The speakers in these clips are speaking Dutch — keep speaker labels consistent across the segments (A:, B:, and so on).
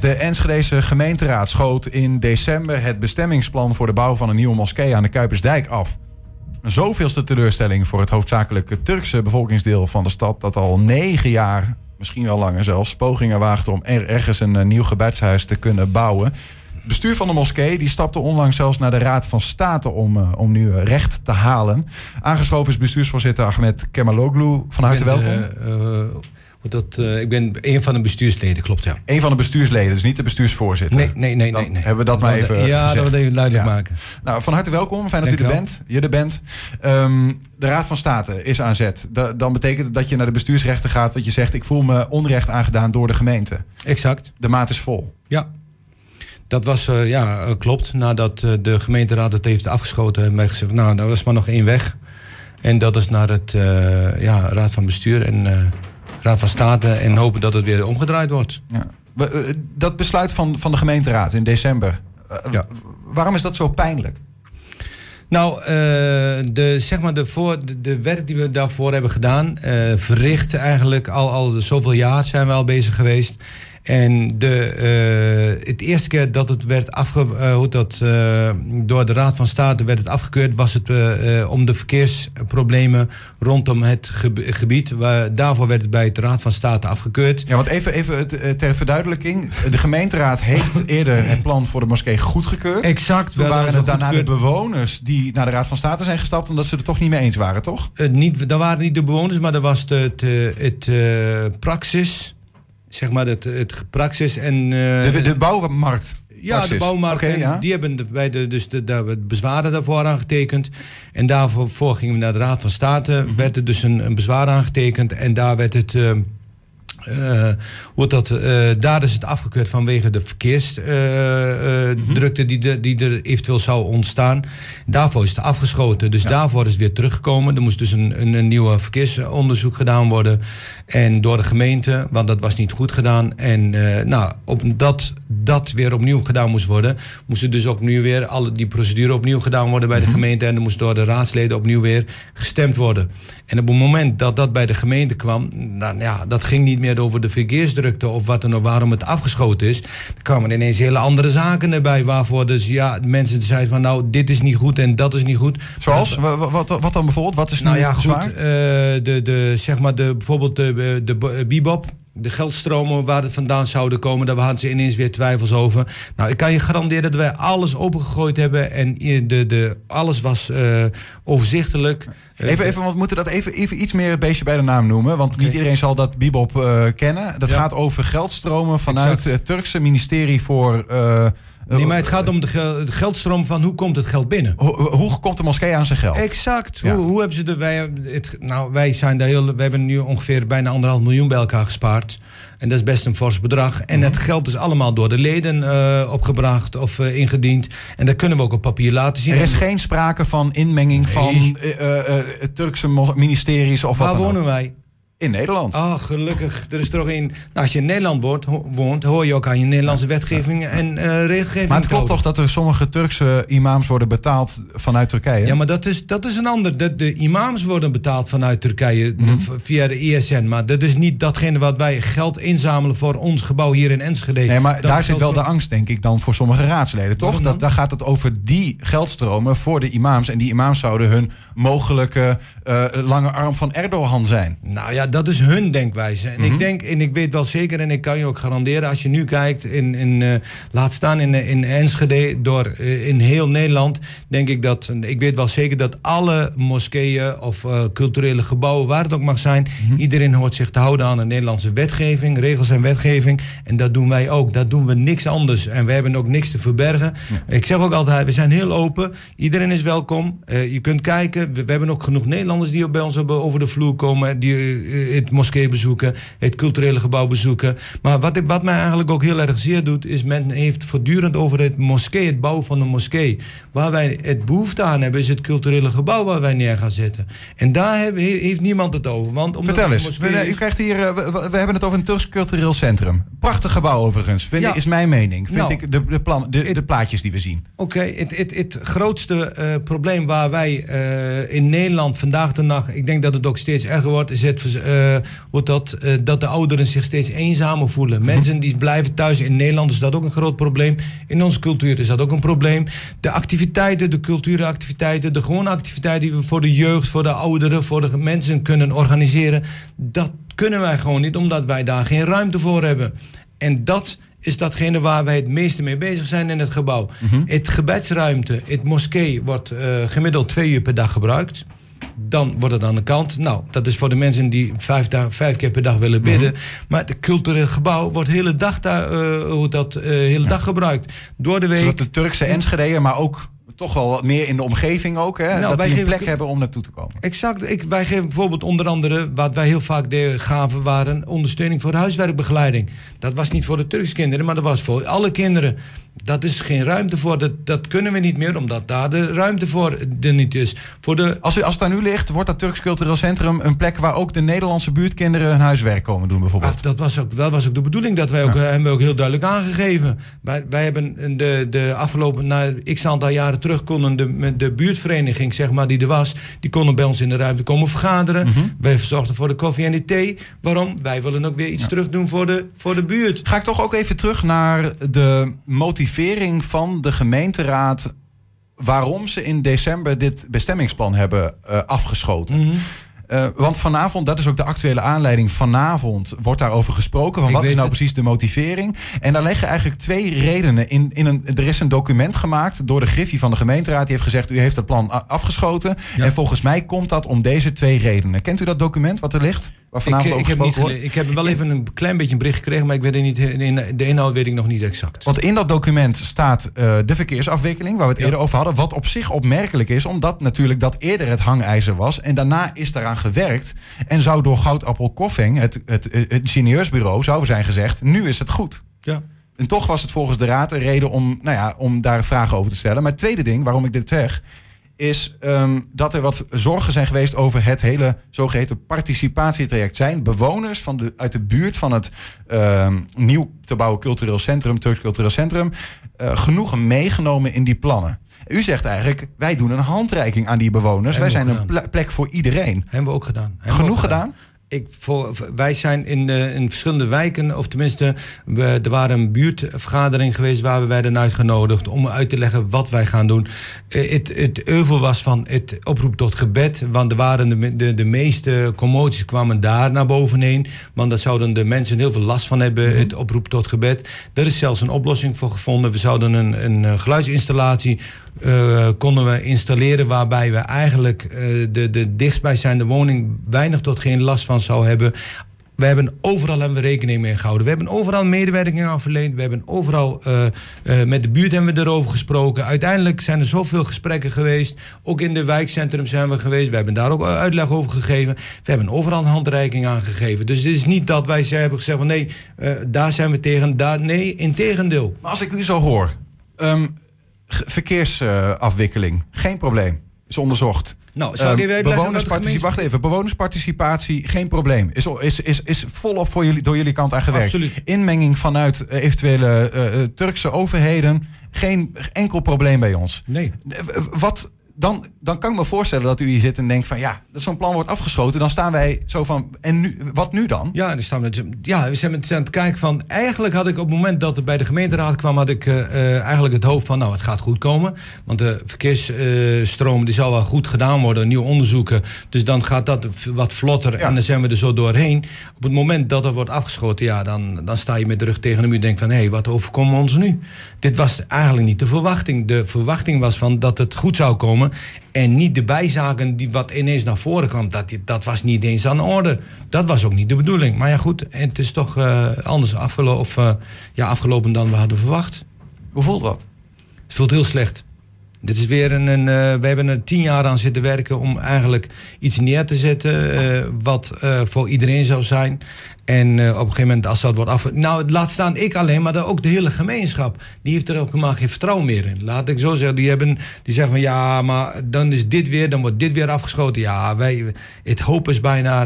A: De Enschedese gemeenteraad schoot in december het bestemmingsplan voor de bouw van een nieuwe moskee aan de Kuipersdijk af. Een zoveelste teleurstelling voor het hoofdzakelijk Turkse bevolkingsdeel van de stad dat al negen jaar, misschien wel langer zelfs, pogingen waagt om er ergens een eh, nieuw gebedshuis te kunnen bouwen. Het bestuur van de moskee die stapte onlangs zelfs naar de Raad van State om, eh, om nu recht te halen. Aangeschoven is bestuursvoorzitter Ahmed Kemaloglu. Van harte welkom.
B: Eh, dat, eh, ik ben een van de bestuursleden, klopt ja.
A: Een van de bestuursleden, dus niet de bestuursvoorzitter.
B: Nee, nee, nee.
A: Dan
B: nee, nee.
A: hebben we dat maar even
B: Ja,
A: gezegd.
B: dat we het even duidelijk
A: Ja.
B: maken.
A: Nou, van harte welkom. Fijn dat u er
B: wel.
A: bent. Je er bent. Ehm, de Raad van State is aan zet. Da- dan betekent het dat je naar de bestuursrechter gaat. Wat je zegt, ik voel me onrecht aangedaan door de gemeente.
B: Exact.
A: De maat is vol.
B: Ja. Dat was, eh, ja, eh, klopt. Nadat de gemeenteraad het heeft afgeschoten, hebben wij gezegd, nou, daar was maar nog één weg. En dat is naar het ja, Raad van Bestuur en Raad van State. En hopen dat het weer omgedraaid wordt.
A: Ja. Eh, Dat besluit van, van de gemeenteraad in december. eh,
B: Ja.
A: Waarom is dat zo pijnlijk?
B: Nou, eh, de, zeg maar de, voor, de, de werk die we daarvoor hebben gedaan, verricht eigenlijk al, al zoveel jaar zijn we al bezig geweest. En de, eh, het eerste keer dat het werd afge, eh, hoe dat, eh, door de Raad van State werd het afgekeurd, was het om de verkeersproblemen rondom het geb- gebied. Waar, daarvoor werd het bij het Raad van State afgekeurd.
A: Ja, want even, even ter verduidelijking. De gemeenteraad heeft eerder het plan voor de moskee goedgekeurd.
B: Exact.
A: Toen
B: we
A: waren het daarna de bewoners die naar de Raad van State zijn gestapt... omdat ze er toch niet mee eens waren, toch?
B: Niet, dat waren niet de bewoners, maar dat was het, het, het praxis. Zeg maar het, het praxis en... eh,
A: De, de bouwmarkt.
B: ja,
A: praxis.
B: de bouwmarkt.
A: Ja.
B: Die hebben de, bij de, dus de, daar werd bezwaren daarvoor aangetekend. En daarvoor voor gingen we naar de Raad van State.
A: Mhm.
B: Werd er dus een, een bezwaar aangetekend. En daar werd het... eh, eh, hoe dat, eh, daar is het afgekeurd vanwege de verkeersdrukte die, de, die er eventueel zou ontstaan. Daarvoor is het afgeschoten. Dus daarvoor is het weer teruggekomen. Er moest dus een, een, een nieuwe verkeersonderzoek gedaan worden. En door de gemeente, want dat was niet goed gedaan. En eh, nou, op dat dat weer opnieuw gedaan moest worden, moest er dus opnieuw weer alle die procedure opnieuw gedaan worden bij de gemeente. En er moest door de raadsleden opnieuw weer gestemd worden. En op het moment dat dat bij de gemeente kwam, dan, ja, dat ging niet meer over de verkeersdrukte of wat dan ook, waarom het afgeschoten is. Er kwamen ineens hele andere zaken erbij, waarvoor dus ja, mensen zeiden van nou, dit is niet goed en dat is niet goed.
A: Zoals? Wa- wa- Wat, wat, dan bijvoorbeeld? Wat is
B: Nou ja, goed. eh, de, de, zeg maar de, bijvoorbeeld de, de, de bibop. De geldstromen waar het vandaan zouden komen, daar hadden ze ineens weer twijfels over. Nou, ik kan je garanderen dat wij alles opengegooid hebben en de, de, alles was eh, overzichtelijk. Eh,
A: Even, even, want we moeten dat even, even iets meer het beestje bij de naam noemen. Want niet iedereen zal dat Bibop eh, kennen. Dat
B: Ja.
A: gaat over geldstromen vanuit
B: Exact.
A: het Turkse ministerie voor...
B: nee, maar het gaat om de, gel- de geldstroom van hoe komt het geld binnen.
A: Hoe, hoe komt de moskee aan zijn geld?
B: Exact.
A: Ja.
B: Hoe, hoe hebben ze de wij, het, nou, wij zijn daar heel. We hebben nu ongeveer bijna anderhalf miljoen bij elkaar gespaard. En dat is best een fors bedrag. En
A: Mhm.
B: het geld is allemaal door de leden eh, opgebracht of eh, ingediend. En dat kunnen we ook op papier laten zien.
A: Er is geen sprake van inmenging van eh, Turkse ministeries of wat
B: Waar
A: dan ook.
B: wonen wij?
A: In Nederland.
B: Oh, gelukkig. Er is toch in. Nou, als je in Nederland woont, woont hoor je ook aan je Nederlandse wetgeving en eh regelgeving.
A: maar het klopt toch dat er sommige Turkse imams worden betaald vanuit Turkije?
B: Ja, maar dat is, dat is een ander. De, de imams worden betaald vanuit Turkije
A: Mhm.
B: via de ISN. Maar dat is niet datgene wat wij geld inzamelen voor ons gebouw hier in Enschede.
A: Nee, maar
B: Dat
A: daar zit wel de angst, denk ik, dan voor sommige raadsleden, toch? Dat, daar gaat het over die geldstromen voor de imams. En die imams zouden hun mogelijke eh, lange arm van Erdogan zijn.
B: Nou ja, dat is hun denkwijze. En
A: Mhm.
B: ik denk, en ik weet wel zeker, en ik kan je ook garanderen, als je nu kijkt in, in eh, laat staan in, in Enschede, door eh, in heel Nederland, denk ik dat, ik weet wel zeker dat alle moskeeën of eh, culturele gebouwen, waar het ook mag zijn,
A: Mhm.
B: iedereen hoort zich te houden aan de Nederlandse wetgeving, regels en wetgeving. En dat doen wij ook. Dat doen we niks anders. En we hebben ook niks te verbergen. Ik zeg ook altijd, we zijn heel open. Iedereen is welkom. Eh, je kunt kijken. We, we hebben ook genoeg Nederlanders die bij ons hebben over de vloer komen. Die eh, het moskee bezoeken. Het culturele gebouw bezoeken. Maar wat, ik- wat mij eigenlijk ook heel erg zeer doet... is men heeft voortdurend over het moskee, het bouwen van de moskee. Waar wij het behoefte aan hebben... is het culturele gebouw waar wij neer gaan zetten. En daar hebben- he- heeft niemand het over. Want omdat
A: Vertel eens.
B: een moskee
A: U krijgt hier, eh, we, we- we hebben het over een Turks cultureel centrum. Prachtig gebouw overigens, vind
B: Ja.
A: ik, is mijn mening. Vind
B: Nou.
A: ik de, de, plan, de, de plaatjes die we zien.
B: Oké, het, het, het grootste eh, probleem waar wij eh, in Nederland vandaag de dag, ik denk dat het ook steeds erger wordt, is het, eh, wordt dat, eh, dat de ouderen zich steeds eenzamer voelen. Mensen die blijven thuis. In Nederland is dat ook een groot probleem. In onze cultuur is dat ook een probleem. De activiteiten, de cultuuractiviteiten, de gewone activiteiten die we voor de jeugd, voor de ouderen, voor de mensen kunnen organiseren, dat kunnen wij gewoon niet, omdat wij daar geen ruimte voor hebben. En dat is datgene waar wij het meeste mee bezig zijn in het gebouw. Het gebedsruimte, het moskee, wordt eh, gemiddeld twee uur per dag gebruikt. Dan wordt het aan de kant. Nou, dat is voor de mensen die vijf, dag, vijf keer per dag willen bidden. Maar het cultureel gebouw wordt de hele dag, daar, eh, hoe dat, eh, hele dag gebruikt. Door de week.
A: Zodat de Turkse Enschede'er, maar ook toch wel wat meer in de omgeving ook. Hè?
B: Nou,
A: dat
B: wij
A: die een
B: geven-
A: plek hebben om naartoe te komen.
B: Exact. Ik, wij geven bijvoorbeeld onder andere, wat wij heel vaak gaven, waren ondersteuning voor huiswerkbegeleiding. Dat was niet voor de Turkse kinderen, maar dat was voor alle kinderen. Dat is geen ruimte voor. Dat, dat kunnen we niet meer, omdat daar de ruimte voor er niet is. Voor de,
A: Als, u, als het aan u ligt, wordt dat Turks Cultureel Centrum een plek waar ook de Nederlandse buurtkinderen hun huiswerk komen doen bijvoorbeeld.
B: Ah, dat was ook, wel was ook de bedoeling. Dat wij ook, eh, hebben we ook heel duidelijk aangegeven. Wij, wij hebben de, de afgelopen, na x aantal jaren terug, konden de, de buurtvereniging, zeg maar, die er was, die konden bij ons in de ruimte komen vergaderen. Wij verzorgden voor de koffie en de thee. Waarom? Wij willen ook weer iets terug doen voor de, voor de buurt.
A: Ga ik toch ook even terug naar de motivering van de gemeenteraad. waarom ze in december dit bestemmingsplan hebben eh, afgeschoten.
B: Mhm.
A: Eh, want vanavond, dat is ook de actuele aanleiding. Vanavond wordt daarover gesproken. Van wat is nou
B: het.
A: precies de motivering? En daar liggen eigenlijk twee redenen in. in een, er is een document gemaakt door de Griffie van de gemeenteraad. Die heeft gezegd: U heeft het plan afgeschoten.
B: Ja.
A: En volgens mij komt dat om deze twee redenen. Kent u dat document wat er ligt? Waar
B: Ik,
A: vanavond
B: ik,
A: over
B: heb niet
A: gesproken
B: gele-
A: wordt?
B: ik heb wel even een klein beetje een bericht gekregen, maar ik weet het niet, in- de inhoud weet ik nog niet exact.
A: Want in dat document staat eh, de verkeersafwikkeling, waar we het
B: Ja.
A: eerder over hadden. Wat op zich opmerkelijk is, omdat natuurlijk dat eerder het hangijzer was. En daarna is daaraan gewerkt. En zou door Goudappel Koffing, het, het, het ingenieursbureau, zou zijn gezegd: nu is het goed.
B: Ja.
A: En toch was het volgens de raad een reden om, nou ja, om daar vragen over te stellen. Maar het tweede ding waarom ik dit zeg, is ehm, dat er wat zorgen zijn geweest over het hele zogeheten participatietraject. Zijn bewoners van de, uit de buurt van het ehm, nieuw te bouwen cultureel centrum, Turks Cultureel Centrum, eh, genoegen meegenomen in die plannen? U zegt eigenlijk, wij doen een handreiking aan die bewoners. wij
B: Hebben
A: zijn een plek voor iedereen.
B: Hebben we ook gedaan. Hebben
A: Genoeg
B: ook
A: gedaan?
B: Ik, wij zijn in, eh, in verschillende wijken, of tenminste, er waren een buurtvergadering geweest waar we werden uitgenodigd om uit te leggen wat wij gaan doen. Eh, het, het euvel was van het oproep tot gebed, want er waren de, de, meeste commoties kwamen daar naar bovenheen, want daar zouden de mensen heel veel last van hebben, het oproep tot gebed. Er is zelfs een oplossing voor gevonden. We zouden een, een eh, geluidsinstallatie konden we installeren waarbij we eigenlijk de, de dichtstbijzijnde woning weinig tot geen last van zou hebben. We hebben overal hebben we rekening mee gehouden. We hebben overal medewerking aan verleend. We hebben overal eh, eh, met de buurt hebben we erover gesproken. Uiteindelijk zijn er zoveel gesprekken geweest. Ook in de wijkcentrum zijn we geweest. We hebben daar ook uitleg over gegeven. We hebben overal een handreiking aan gegeven. Dus het is niet dat wij ze hebben gezegd van nee, eh, daar zijn we tegen. Daar, nee, in tegendeel.
A: Maar als ik u zo hoor, ehm, verkeersafwikkeling, geen probleem. Is onderzocht.
B: Nou, zal ik
A: Ehm,
B: even de
A: bewonersparticipatie, wacht even, bewonersparticipatie, geen probleem. Is, is, is, is volop voor jullie, door jullie kant aan gewerkt.
B: Absoluut.
A: Inmenging vanuit eh, eventuele eh, eh, Turkse overheden, geen enkel probleem bij ons.
B: Nee.
A: Wat, dan, dan kan ik me voorstellen dat u hier zit en denkt van ja, dat zo'n plan wordt afgeschoten. Dan staan wij zo van, en nu, wat nu dan?
B: Ja, dan staan we, ja, we zijn met aan het kijken van... Eigenlijk had ik op het moment dat het bij de gemeenteraad kwam... had ik eh, eh, eigenlijk het hoop van, nou, het gaat goed komen. Want de verkeersstroom die zal wel goed gedaan worden. Nieuwe onderzoeken. Dus dan gaat dat wat vlotter
A: Ja.
B: en dan zijn we er zo doorheen. Op het moment dat er wordt afgeschoten... ja, dan, dan sta je met de rug tegen de muur en denk van... hé, hey, wat overkomt ons nu? Dit was eigenlijk niet de verwachting. De verwachting was van dat het goed zou komen... En niet de bijzaken die wat ineens naar voren kwam, dat, dat was niet eens aan de orde. Dat was ook niet de bedoeling. Maar ja, goed, het is toch eh, anders afgelo of, eh, ja, afgelopen dan we hadden verwacht.
A: Hoe voelt dat?
B: Het voelt heel slecht. Dit is weer een. eh, we hebben er tien jaar aan zitten werken om eigenlijk iets neer te zetten. eh, wat eh, voor iedereen zou zijn. En op een gegeven moment, als dat wordt af. Nou, laat staan ik alleen, maar ook de hele gemeenschap. Die heeft er ook helemaal geen vertrouwen meer in. Laat ik zo zeggen. Die, hebben, die zeggen van ja, maar dan is dit weer, dan wordt dit weer afgeschoten. Ja, wij, het hoop is bijna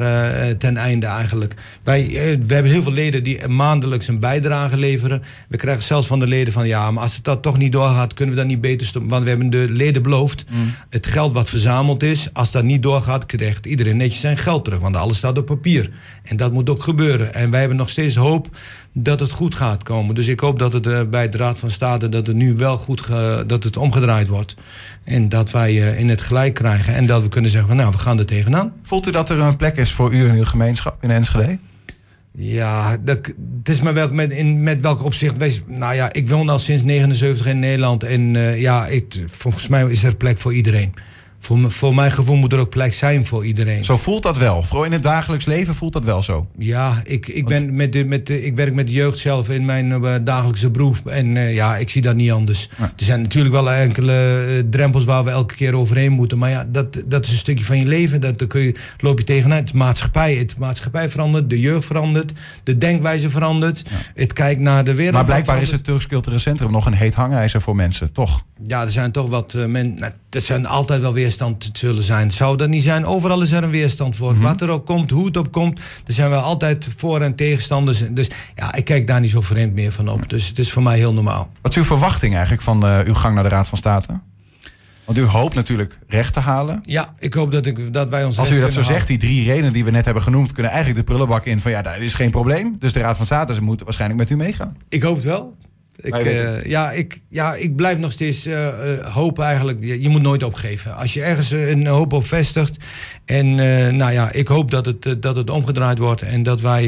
B: ten einde eigenlijk. Wij, we hebben heel veel leden die maandelijks een bijdrage leveren. We krijgen zelfs van de leden van ja, maar als het dat toch niet doorgaat, kunnen we dat niet beter stoppen. Want we hebben hebben de leden beloofd. Het geld wat verzameld is, als dat niet doorgaat, krijgt iedereen netjes zijn geld terug. Want alles staat op papier. En dat moet ook gebeuren. En wij hebben nog steeds hoop dat het goed gaat komen. Dus ik hoop dat het uh, bij de Raad van State dat het nu wel goed ge, dat het omgedraaid wordt. En dat wij uh, in het gelijk krijgen. En dat we kunnen zeggen van nou, we gaan er tegenaan.
A: Voelt u dat er een plek is voor u in uw gemeenschap in Enschede?
B: Ja, dat, het is maar welk, met, in, met welk opzicht. Wees, nou ja, ik woon al sinds 79 in Nederland. En uh, ja, ik, volgens mij is er plek voor iedereen. Voor, voor mijn gevoel moet er ook plek zijn voor iedereen.
A: Zo voelt dat wel. Vooral in het dagelijks leven voelt dat wel zo.
B: Ja, ik, ik, ben met de, met de, ik werk met de jeugd zelf in mijn uh, dagelijkse beroep. En uh, ja, ik zie dat niet anders. Ja. Er zijn natuurlijk wel enkele uh, drempels waar we elke keer overheen moeten. Maar ja, dat, dat is een stukje van je leven. Dat, daar kun je, loop je tegenaan. Het maatschappij, het maatschappij verandert. De jeugd verandert. De denkwijze verandert. Ja. Het kijkt naar de wereld.
A: Maar blijkbaar is het Turks Cultureel Centrum nog een heet hangijzer voor mensen, toch?
B: Ja, er zijn toch wat mensen... Nou, er zijn altijd wel weerstand te zullen zijn. Zou dat niet zijn? Overal is er een weerstand voor. Mm -hmm. Wat er ook komt, hoe het ook komt. Er zijn wel altijd voor- en tegenstanders. Dus ja, ik kijk daar niet zo vreemd meer van op. Dus het is voor mij heel normaal.
A: Wat is uw verwachting eigenlijk van uh, uw gang naar de Raad van State? Want u hoopt natuurlijk recht te halen.
B: Ja, ik hoop dat, ik, dat wij ons.
A: Als u dat zo zegt, die drie redenen die we net hebben genoemd, kunnen eigenlijk de prullenbak in van ja, dat is geen probleem. Dus de Raad van State moet waarschijnlijk met u meegaan.
B: Ik hoop het wel. Ik, uh, ja, ik, ja, ik blijf nog steeds uh, uh, hopen eigenlijk. Je, je, moet nooit opgeven. Als je ergens een hoop op vestigt. En nou ja, ik hoop dat het, dat het omgedraaid wordt. En dat wij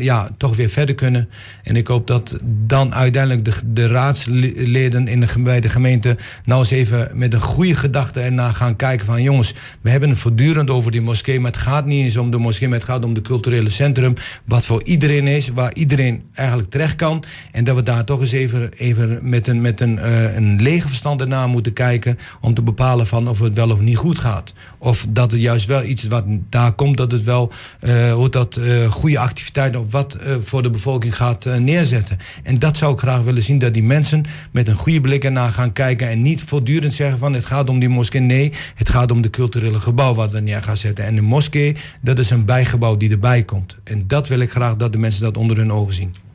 B: ja, toch weer verder kunnen. En ik hoop dat dan uiteindelijk de, de raadsleden in de, bij de gemeente... nou eens even met een goede gedachte ernaar gaan kijken van... jongens, we hebben het voortdurend over die moskee. Maar het gaat niet eens om de moskee, maar het gaat om de culturele centrum. Wat voor iedereen is, waar iedereen eigenlijk terecht kan. En dat we daar toch eens even, even met, een, met een, een lege verstand ernaar moeten kijken... om te bepalen van of het wel of niet goed gaat. Of dat het juist wel iets wat daar komt, dat het wel uh, hoe dat, uh, goede activiteiten... of wat voor de bevolking gaat neerzetten. En dat zou ik graag willen zien, dat die mensen met een goede blik ernaar gaan kijken... en niet voortdurend zeggen van het gaat om die moskee. Nee, het gaat om de culturele gebouw wat we neer gaan zetten. En de moskee, dat is een bijgebouw die erbij komt. En dat wil ik graag dat de mensen dat onder hun ogen zien.